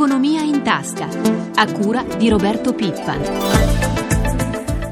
Economia in tasca, a cura di Roberto Pippan.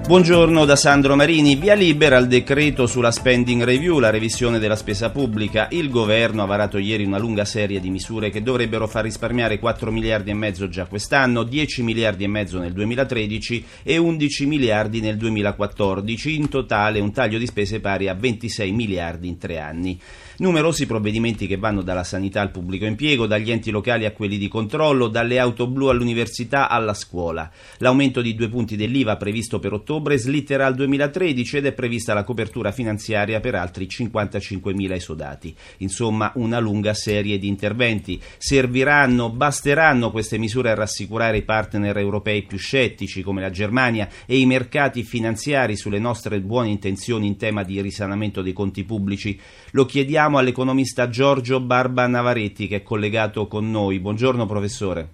Buongiorno da Sandro Marini. Via libera al decreto sulla spending review, la revisione della spesa pubblica. Il governo ha varato ieri una lunga serie di misure che dovrebbero far risparmiare 4 miliardi e mezzo già quest'anno, 10 miliardi e mezzo nel 2013 e 11 miliardi nel 2014. In totale un taglio di spese pari a 26 miliardi in tre anni. Numerosi provvedimenti che vanno dalla sanità al pubblico impiego, dagli enti locali a quelli di controllo, dalle auto blu all'università alla scuola. L'aumento di due punti dell'IVA previsto per ottobre slitterà al 2013 ed è prevista la copertura finanziaria per altri 55.000 esodati. Insomma, una lunga serie di interventi. Serviranno, basteranno queste misure a rassicurare i partner europei più scettici come la Germania e i mercati finanziari sulle nostre buone intenzioni in tema di risanamento dei conti pubblici? Lo chiediamo chiediamo all'economista Giorgio Barba Navaretti che è collegato con noi. Buongiorno professore.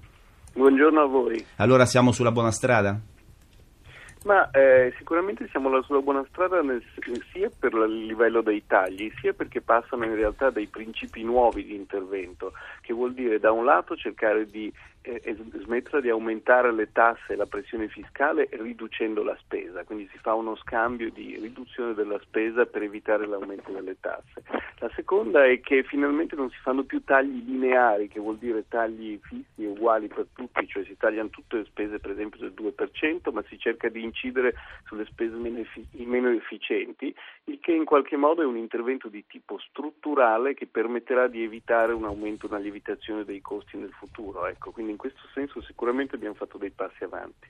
Buongiorno a voi. Allora siamo sulla buona strada? Ma eh, sicuramente siamo sulla buona strada nel, sia per il livello dei tagli, sia perché passano in realtà dei principi nuovi di intervento, che vuol dire da un lato cercare di eh, smettere di aumentare le tasse e la pressione fiscale riducendo la spesa, quindi si fa uno scambio di riduzione della spesa per evitare l'aumento delle tasse. La seconda è che finalmente non si fanno più tagli lineari, che vuol dire tagli fissi e uguali per tutti, cioè si tagliano tutte le spese per esempio del 2%, ma si cerca di incidere sulle spese meno efficienti, il che in qualche modo è un intervento di tipo strutturale che permetterà di evitare un aumento, una lievitazione dei costi nel futuro. Ecco, quindi in questo senso sicuramente abbiamo fatto dei passi avanti.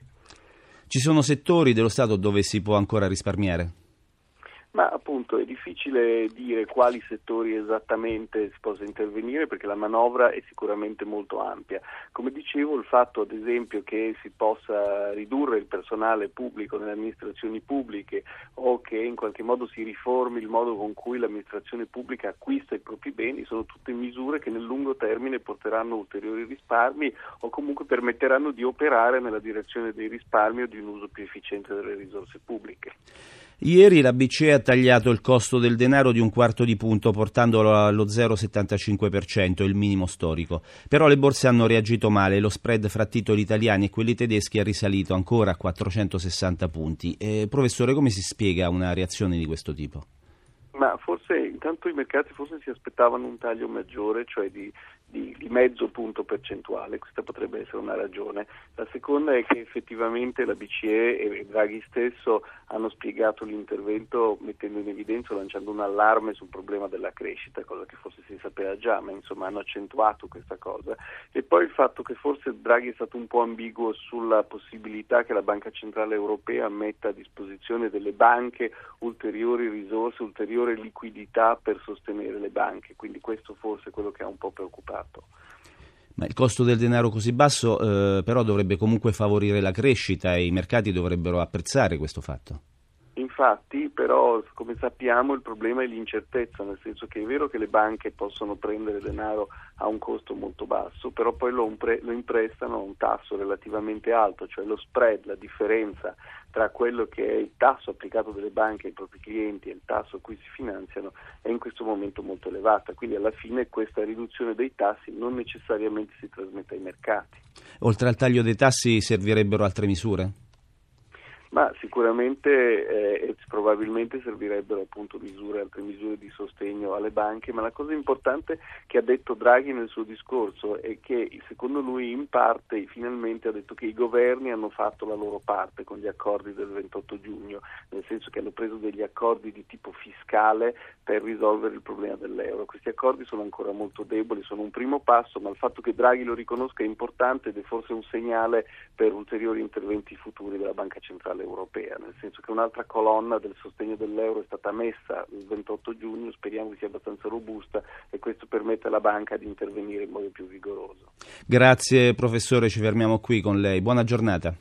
Ci sono settori dello Stato dove si può ancora risparmiare? Ma appunto è difficile dire quali settori esattamente si possa intervenire perché la manovra è sicuramente molto ampia. Come dicevo, il fatto ad esempio che si possa ridurre il personale pubblico nelle amministrazioni pubbliche o che in qualche modo si riformi il modo con cui l'amministrazione pubblica acquista i propri beni sono tutte misure che nel lungo termine porteranno ulteriori risparmi o comunque permetteranno di operare nella direzione dei risparmi o di un uso più efficiente delle risorse pubbliche. Ieri la BCE ha tagliato il costo del denaro di un quarto di punto portandolo allo 0,75%, il minimo storico. Però le borse hanno reagito male lo spread fra titoli italiani e quelli tedeschi è risalito ancora a 460 punti. Eh, professore, come si spiega una reazione di questo tipo? Ma forse intanto i mercati forse si aspettavano un taglio maggiore, cioè di di, mezzo punto percentuale, questa potrebbe essere una ragione. La seconda è che effettivamente la BCE e Draghi stesso hanno spiegato l'intervento mettendo in evidenza, lanciando un allarme sul problema della crescita, cosa che forse si sapeva già, ma insomma hanno accentuato questa cosa. E poi il fatto che forse Draghi è stato un po' ambiguo sulla possibilità che la Banca Centrale Europea metta a disposizione delle banche ulteriori risorse, ulteriore liquidità per sostenere le banche, quindi questo forse è quello che ha un po' preoccupato fatto. Ma il costo del denaro così basso eh, però dovrebbe comunque favorire la crescita e i mercati dovrebbero apprezzare questo fatto. Infatti, però, come sappiamo, il problema è l'incertezza, nel senso che è vero che le banche possono prendere denaro a un costo molto basso, però poi lo, impre- lo imprestano a un tasso relativamente alto, cioè lo spread, la differenza tra quello che è il tasso applicato dalle banche ai propri clienti e il tasso a cui si finanziano è in questo momento molto elevata. Quindi alla fine questa riduzione dei tassi non necessariamente si trasmette ai mercati. Oltre al taglio dei tassi servirebbero altre misure? Ma sicuramente eh, probabilmente servirebbero appunto misure, altre misure di sostegno alle banche, ma la cosa importante che ha detto Draghi nel suo discorso è che secondo lui in parte finalmente ha detto che i governi hanno fatto la loro parte con gli accordi del 28 giugno, nel senso che hanno preso degli accordi di tipo fiscale per risolvere il problema dell'euro. Questi accordi sono ancora molto deboli, sono un primo passo, ma il fatto che Draghi lo riconosca è importante ed è forse un segnale per ulteriori interventi futuri della Banca Centrale europea, nel senso che un'altra colonna del sostegno dell'euro è stata messa il 28 giugno, speriamo che sia abbastanza robusta e questo permette alla banca di intervenire in modo più vigoroso. Grazie professore, ci fermiamo qui con lei. Buona giornata.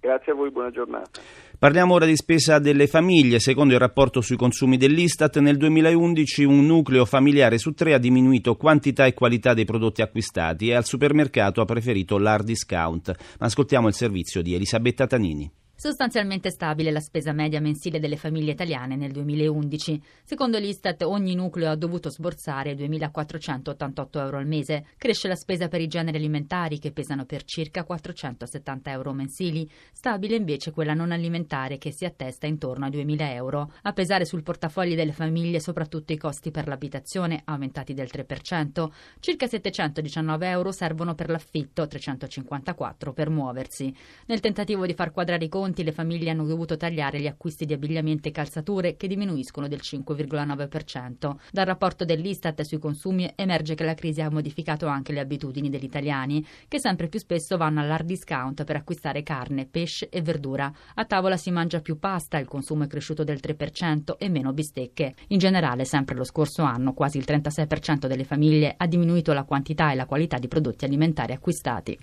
Grazie a voi, buona giornata. Parliamo ora di spesa delle famiglie. Secondo il rapporto sui consumi dell'Istat, nel 2011 un nucleo familiare su tre ha diminuito quantità e qualità dei prodotti acquistati e al supermercato ha preferito l'hard discount. Ma ascoltiamo il servizio di Elisabetta Tanini. Sostanzialmente stabile la spesa media mensile delle famiglie italiane nel 2011. Secondo l'Istat ogni nucleo ha dovuto sborsare 2.488 euro al mese. Cresce la spesa per i generi alimentari che pesano per circa 470 euro mensili. Stabile invece quella non alimentare che si attesta intorno ai 2.000 euro. A pesare sul portafogli delle famiglie soprattutto i costi per l'abitazione aumentati del 3%. Circa 719 euro servono per l'affitto, 354 per muoversi. Nel tentativo di far quadrare i conti conti le famiglie hanno dovuto tagliare gli acquisti di abbigliamento e calzature che diminuiscono del 5,9%. Dal rapporto dell'Istat sui consumi emerge che la crisi ha modificato anche le abitudini degli italiani, che sempre più spesso vanno all'hard discount per acquistare carne, pesce e verdura. A tavola si mangia più pasta, il consumo è cresciuto del 3% e meno bistecche. In generale, sempre lo scorso anno, quasi il 36% delle famiglie ha diminuito la quantità e la qualità di prodotti alimentari acquistati.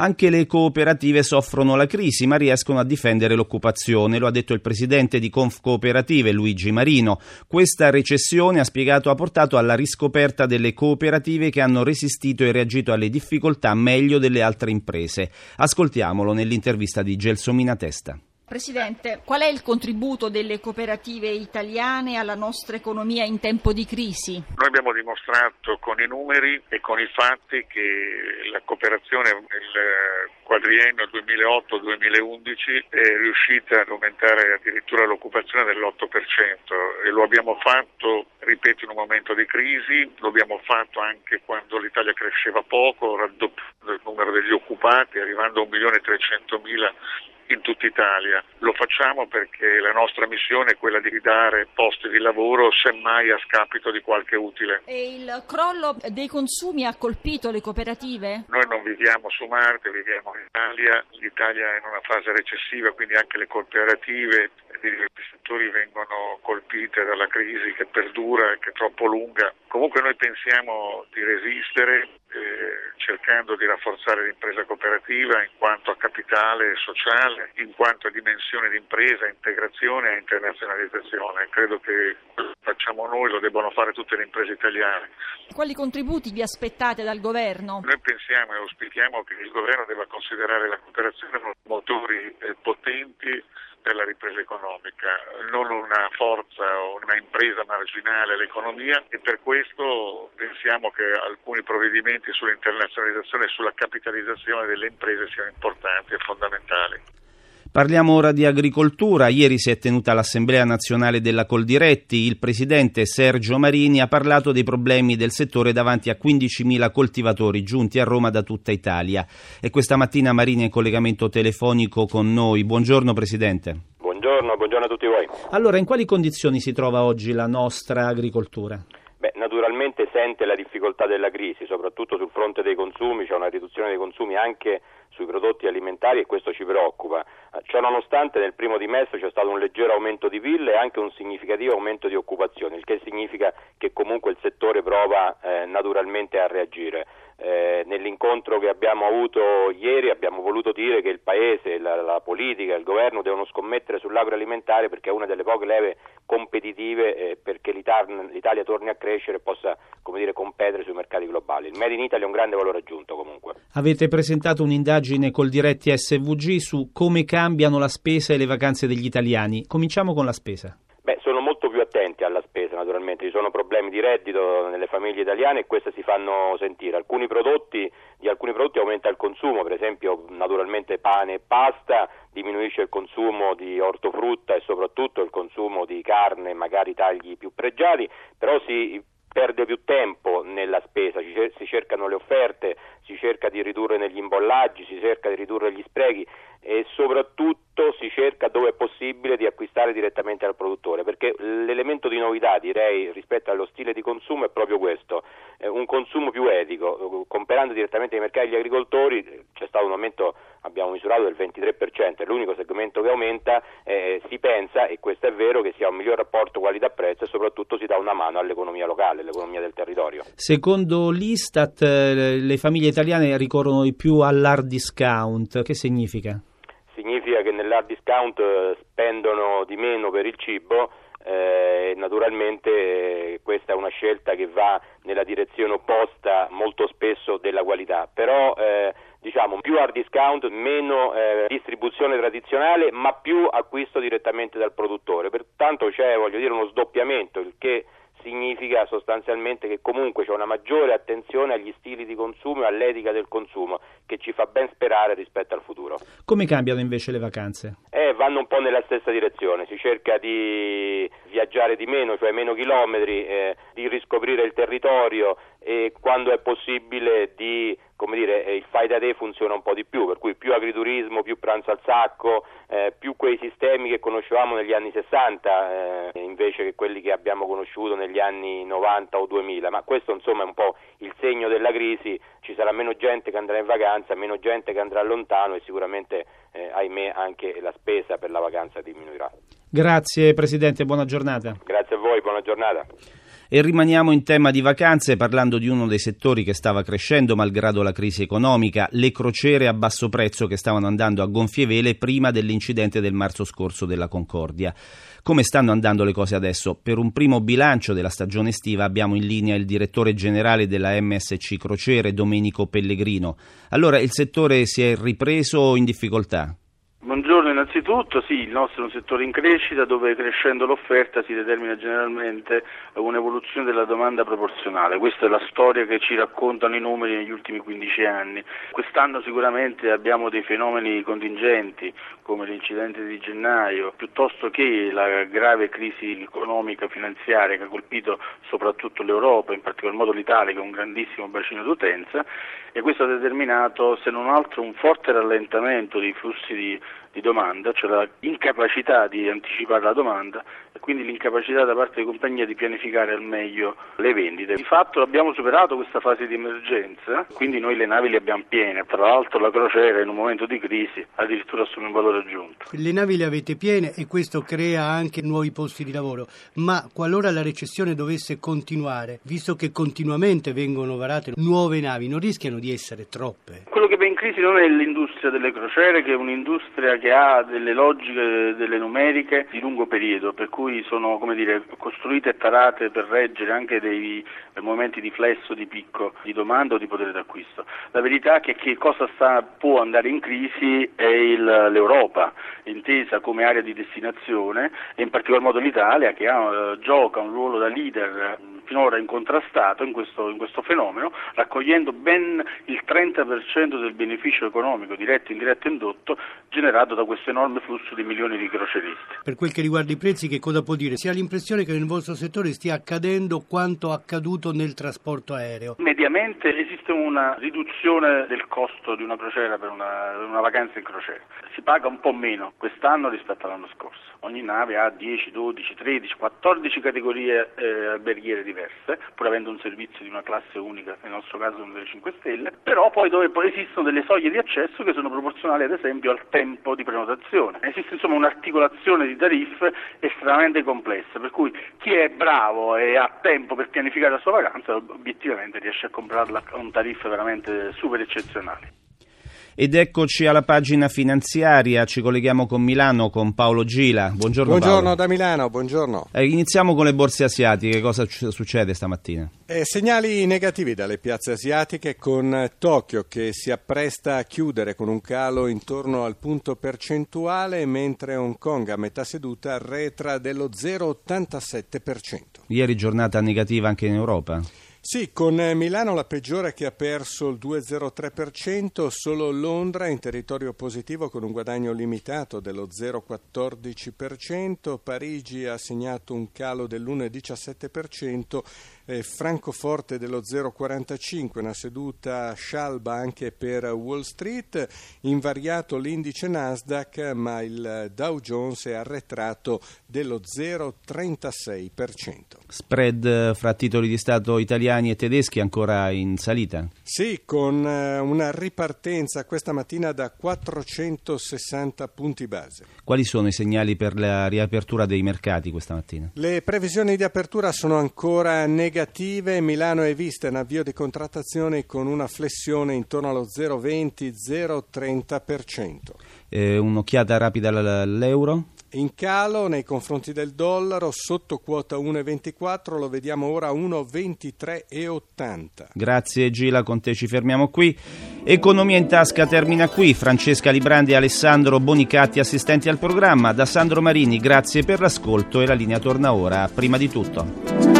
Anche le cooperative soffrono la crisi, ma riescono a difendere l'occupazione, lo ha detto il presidente di Conf Cooperative Luigi Marino. Questa recessione, ha spiegato, ha portato alla riscoperta delle cooperative che hanno resistito e reagito alle difficoltà meglio delle altre imprese. Ascoltiamolo nell'intervista di Gelsomina Testa. Presidente, qual è il contributo delle cooperative italiane alla nostra economia in tempo di crisi? Noi abbiamo dimostrato con i numeri e con i fatti che la cooperazione nel quadriennio 2008-2011 è riuscita ad aumentare addirittura l'occupazione dell'8% e lo abbiamo fatto, ripeto, in un momento di crisi, lo abbiamo fatto anche quando l'Italia cresceva poco, raddoppiando il numero degli occupati, arrivando a 1.300.000 in tutta Italia. Lo facciamo perché la nostra missione è quella di ridare posti di lavoro, semmai a scapito di qualche utile. E il crollo dei consumi ha colpito le cooperative? Noi non viviamo su Marte, viviamo in Italia, l'Italia è in una fase recessiva, quindi anche le cooperative di diversi settori vengono colpite dalla crisi che perdura e che è troppo lunga. Comunque noi pensiamo di resistere eh, cercando di rafforzare l'impresa cooperativa in quanto a capitale sociale, in quanto a dimensione di impresa, integrazione e internazionalizzazione. Credo che facciamo noi lo debbano fare tutte le imprese italiane. Quali contributi vi aspettate dal governo? Noi pensiamo e auspichiamo che il governo debba considerare la cooperazione uno dei motori eh, per la ripresa economica, non una forza o una impresa marginale all'economia e per questo pensiamo che alcuni provvedimenti sull'internazionalizzazione e sulla capitalizzazione delle imprese siano importanti e fondamentali. Parliamo ora di agricoltura. Ieri si è tenuta l'Assemblea nazionale della Coldiretti. Il presidente Sergio Marini ha parlato dei problemi del settore davanti a 15.000 coltivatori giunti a Roma da tutta Italia. E questa mattina Marini è in collegamento telefonico con noi. Buongiorno Presidente. Buongiorno, buongiorno a tutti voi. Allora, in quali condizioni si trova oggi la nostra agricoltura? Beh, naturalmente sente la difficoltà della crisi, soprattutto sul fronte dei consumi, c'è una riduzione dei consumi anche sui prodotti alimentari e questo ci preoccupa. Ciò nonostante nel primo dimestre c'è stato un leggero aumento di PIL e anche un significativo aumento di occupazione, il che significa che comunque il settore prova eh, naturalmente a reagire. Eh, nell'incontro che abbiamo avuto ieri abbiamo voluto dire che il Paese, la, la, politica, il governo devono scommettere sull'agroalimentare perché è una delle poche leve competitive eh, perché l'Italia, l'Italia, torni a crescere e possa dire, competere sui mercati globali. Il Made in Italy è un grande valore aggiunto comunque. Avete presentato un'indagine col diretti SVG su come cambiano la spesa e le vacanze degli italiani. Cominciamo con la spesa. Beh, sono molto più attenti alla naturalmente, ci sono problemi di reddito nelle famiglie italiane e queste si fanno sentire. Alcuni prodotti, di alcuni prodotti aumenta il consumo, per esempio naturalmente pane e pasta, diminuisce il consumo di ortofrutta e soprattutto il consumo di carne, magari tagli più pregiati, però si perde più tempo nella spesa, si cercano le offerte, si cerca di ridurre negli imbollaggi, si cerca di ridurre gli sprechi e soprattutto si cerca dove è possibile di acquistare direttamente dal produttore, perché l'elemento di novità direi rispetto allo stile di consumo è proprio questo, un consumo più etico, comprando direttamente ai mercati degli agricoltori c'è stato un aumento, abbiamo misurato del 23%, è l'unico segmento che aumenta, eh, si pensa, e questo è vero, che sia un miglior rapporto qualità-prezzo e soprattutto si dà una mano all'economia locale, all'economia del territorio. Secondo l'Istat eh, le famiglie italiane ricorrono di più all'hard discount, che significa? Significa che nell'hard discount eh, spendono di meno per il cibo eh, naturalmente eh, questa è una scelta che va nella direzione opposta molto spesso della qualità, però eh, diciamo più hard discount, meno eh, distribuzione tradizionale, ma più acquisto direttamente dal produttore. Pertanto c'è, voglio dire, uno sdoppiamento, il che significa sostanzialmente che comunque c'è una maggiore attenzione agli stili di consumo e all'etica del consumo che ci fa ben sperare rispetto al futuro. Come cambiano invece le vacanze? Eh, vanno un po' nella stessa direzione, si cerca di viaggiare di meno, cioè meno chilometri, eh, di riscoprire il territorio e quando è possibile di come dire, eh, il fai da te funziona un po' di più, per cui più agriturismo, più pranzo al sacco, eh, più quei sistemi che conoscevamo negli anni 60 eh, invece che quelli che abbiamo conosciuto negli anni 90 o 2000, ma questo insomma è un po' il segno della crisi, ci sarà meno gente che andrà in vacanza, meno gente che andrà lontano e sicuramente eh, ahimè anche la spesa per la vacanza diminuirà. Grazie Presidente, buona giornata. Grazie a voi, buona giornata. E rimaniamo in tema di vacanze parlando di uno dei settori che stava crescendo malgrado la crisi economica, le crociere a basso prezzo che stavano andando a gonfie vele prima dell'incidente del marzo scorso della Concordia. Come stanno andando le cose adesso? Per un primo bilancio della stagione estiva abbiamo in linea il direttore generale della MSC Crociere, Domenico Pellegrino. Allora, il settore si è ripreso o in difficoltà? Buongiorno innanzitutto, sì, il nostro è un settore in crescita dove crescendo l'offerta si determina generalmente un'evoluzione della domanda proporzionale, questa è la storia che ci raccontano i numeri negli ultimi 15 anni. Quest'anno sicuramente abbiamo dei fenomeni contingenti come l'incidente di gennaio, piuttosto che la grave crisi economica finanziaria che ha colpito soprattutto l'Europa, in particolar modo l'Italia che è un grandissimo bacino d'utenza e questo ha determinato se non altro un forte rallentamento dei flussi di di domanda, cioè l'incapacità di anticipare la domanda e quindi l'incapacità da parte delle compagnie di pianificare al meglio le vendite. Di fatto abbiamo superato questa fase di emergenza, quindi noi le navi le abbiamo piene, tra l'altro la crociera in un momento di crisi addirittura assume un valore aggiunto. Le navi le avete piene e questo crea anche nuovi posti di lavoro, ma qualora la recessione dovesse continuare, visto che continuamente vengono varate nuove navi, non rischiano di essere troppe? Crisi non è l'industria delle crociere, che è un'industria che ha delle logiche, delle numeriche di lungo periodo, per cui sono dire, costruite e tarate per reggere anche dei momenti di flesso, di picco, di domanda o di potere d'acquisto. La verità è che, cosa sta, può andare in crisi è il, l'Europa, intesa come area di destinazione e in particolar modo l'Italia che ha, gioca un ruolo da leader finora incontrastato in questo, in questo fenomeno, raccogliendo ben il 30% del beneficio economico diretto, indiretto e indotto generato da questo enorme flusso di milioni di croceristi. Per quel che riguarda i prezzi, che cosa può dire? Si ha l'impressione che nel vostro settore stia accadendo quanto accaduto nel trasporto aereo? Mediamente esiste una riduzione del costo di una crociera per una, una vacanza in crociera. Si paga un po' meno quest'anno rispetto all'anno scorso. Ogni nave ha 10, 12, 13, 14 categorie eh, alberghiere diverse, pur avendo un servizio di una classe unica, nel nostro caso una delle 5 stelle, però poi dove poi esistono delle soglie di accesso che sono proporzionali ad esempio al tempo di prenotazione. Esiste insomma un'articolazione di tariffe estremamente complessa, per cui chi è bravo e ha tempo per pianificare la sua vacanza obiettivamente riesce a comprarla con tariffe veramente super eccezionali. Ed eccoci alla pagina finanziaria, ci colleghiamo con Milano con Paolo Gila. Buongiorno, buongiorno Paolo. da Milano, buongiorno. Eh, iniziamo con le borse asiatiche, cosa succede stamattina? Eh, segnali negativi dalle piazze asiatiche con Tokyo che si appresta a chiudere con un calo intorno al punto percentuale mentre Hong Kong a metà seduta arretra dello 0,87%. Ieri giornata negativa anche in Europa? Sì, con Milano la peggiore che ha perso il 2,03%, solo Londra in territorio positivo con un guadagno limitato dello 0,14%, Parigi ha segnato un calo dell'1,17%, eh, Francoforte dello 0,45%, una seduta scialba anche per Wall Street, invariato l'indice Nasdaq ma il Dow Jones è arretrato dello 0,36%. Spread fra titoli di Stato italiani italiani e tedeschi ancora in salita? Sì, con eh, una ripartenza questa mattina da 460 punti base. Quali sono i segnali per la riapertura dei mercati questa mattina? Le previsioni di apertura sono ancora negative. Milano è vista in avvio di contrattazione con una flessione intorno allo 0,20-0,30%. Eh, un'occhiata rapida all'euro? in calo nei confronti del dollaro, sotto quota 1,24, lo vediamo ora a 1,23,80. Grazie Gila, con te ci fermiamo qui. Economia in tasca termina qui. Francesca Librandi e Alessandro Bonicatti, assistenti al programma. Da Sandro Marini, grazie per l'ascolto e la linea torna ora. Prima di tutto.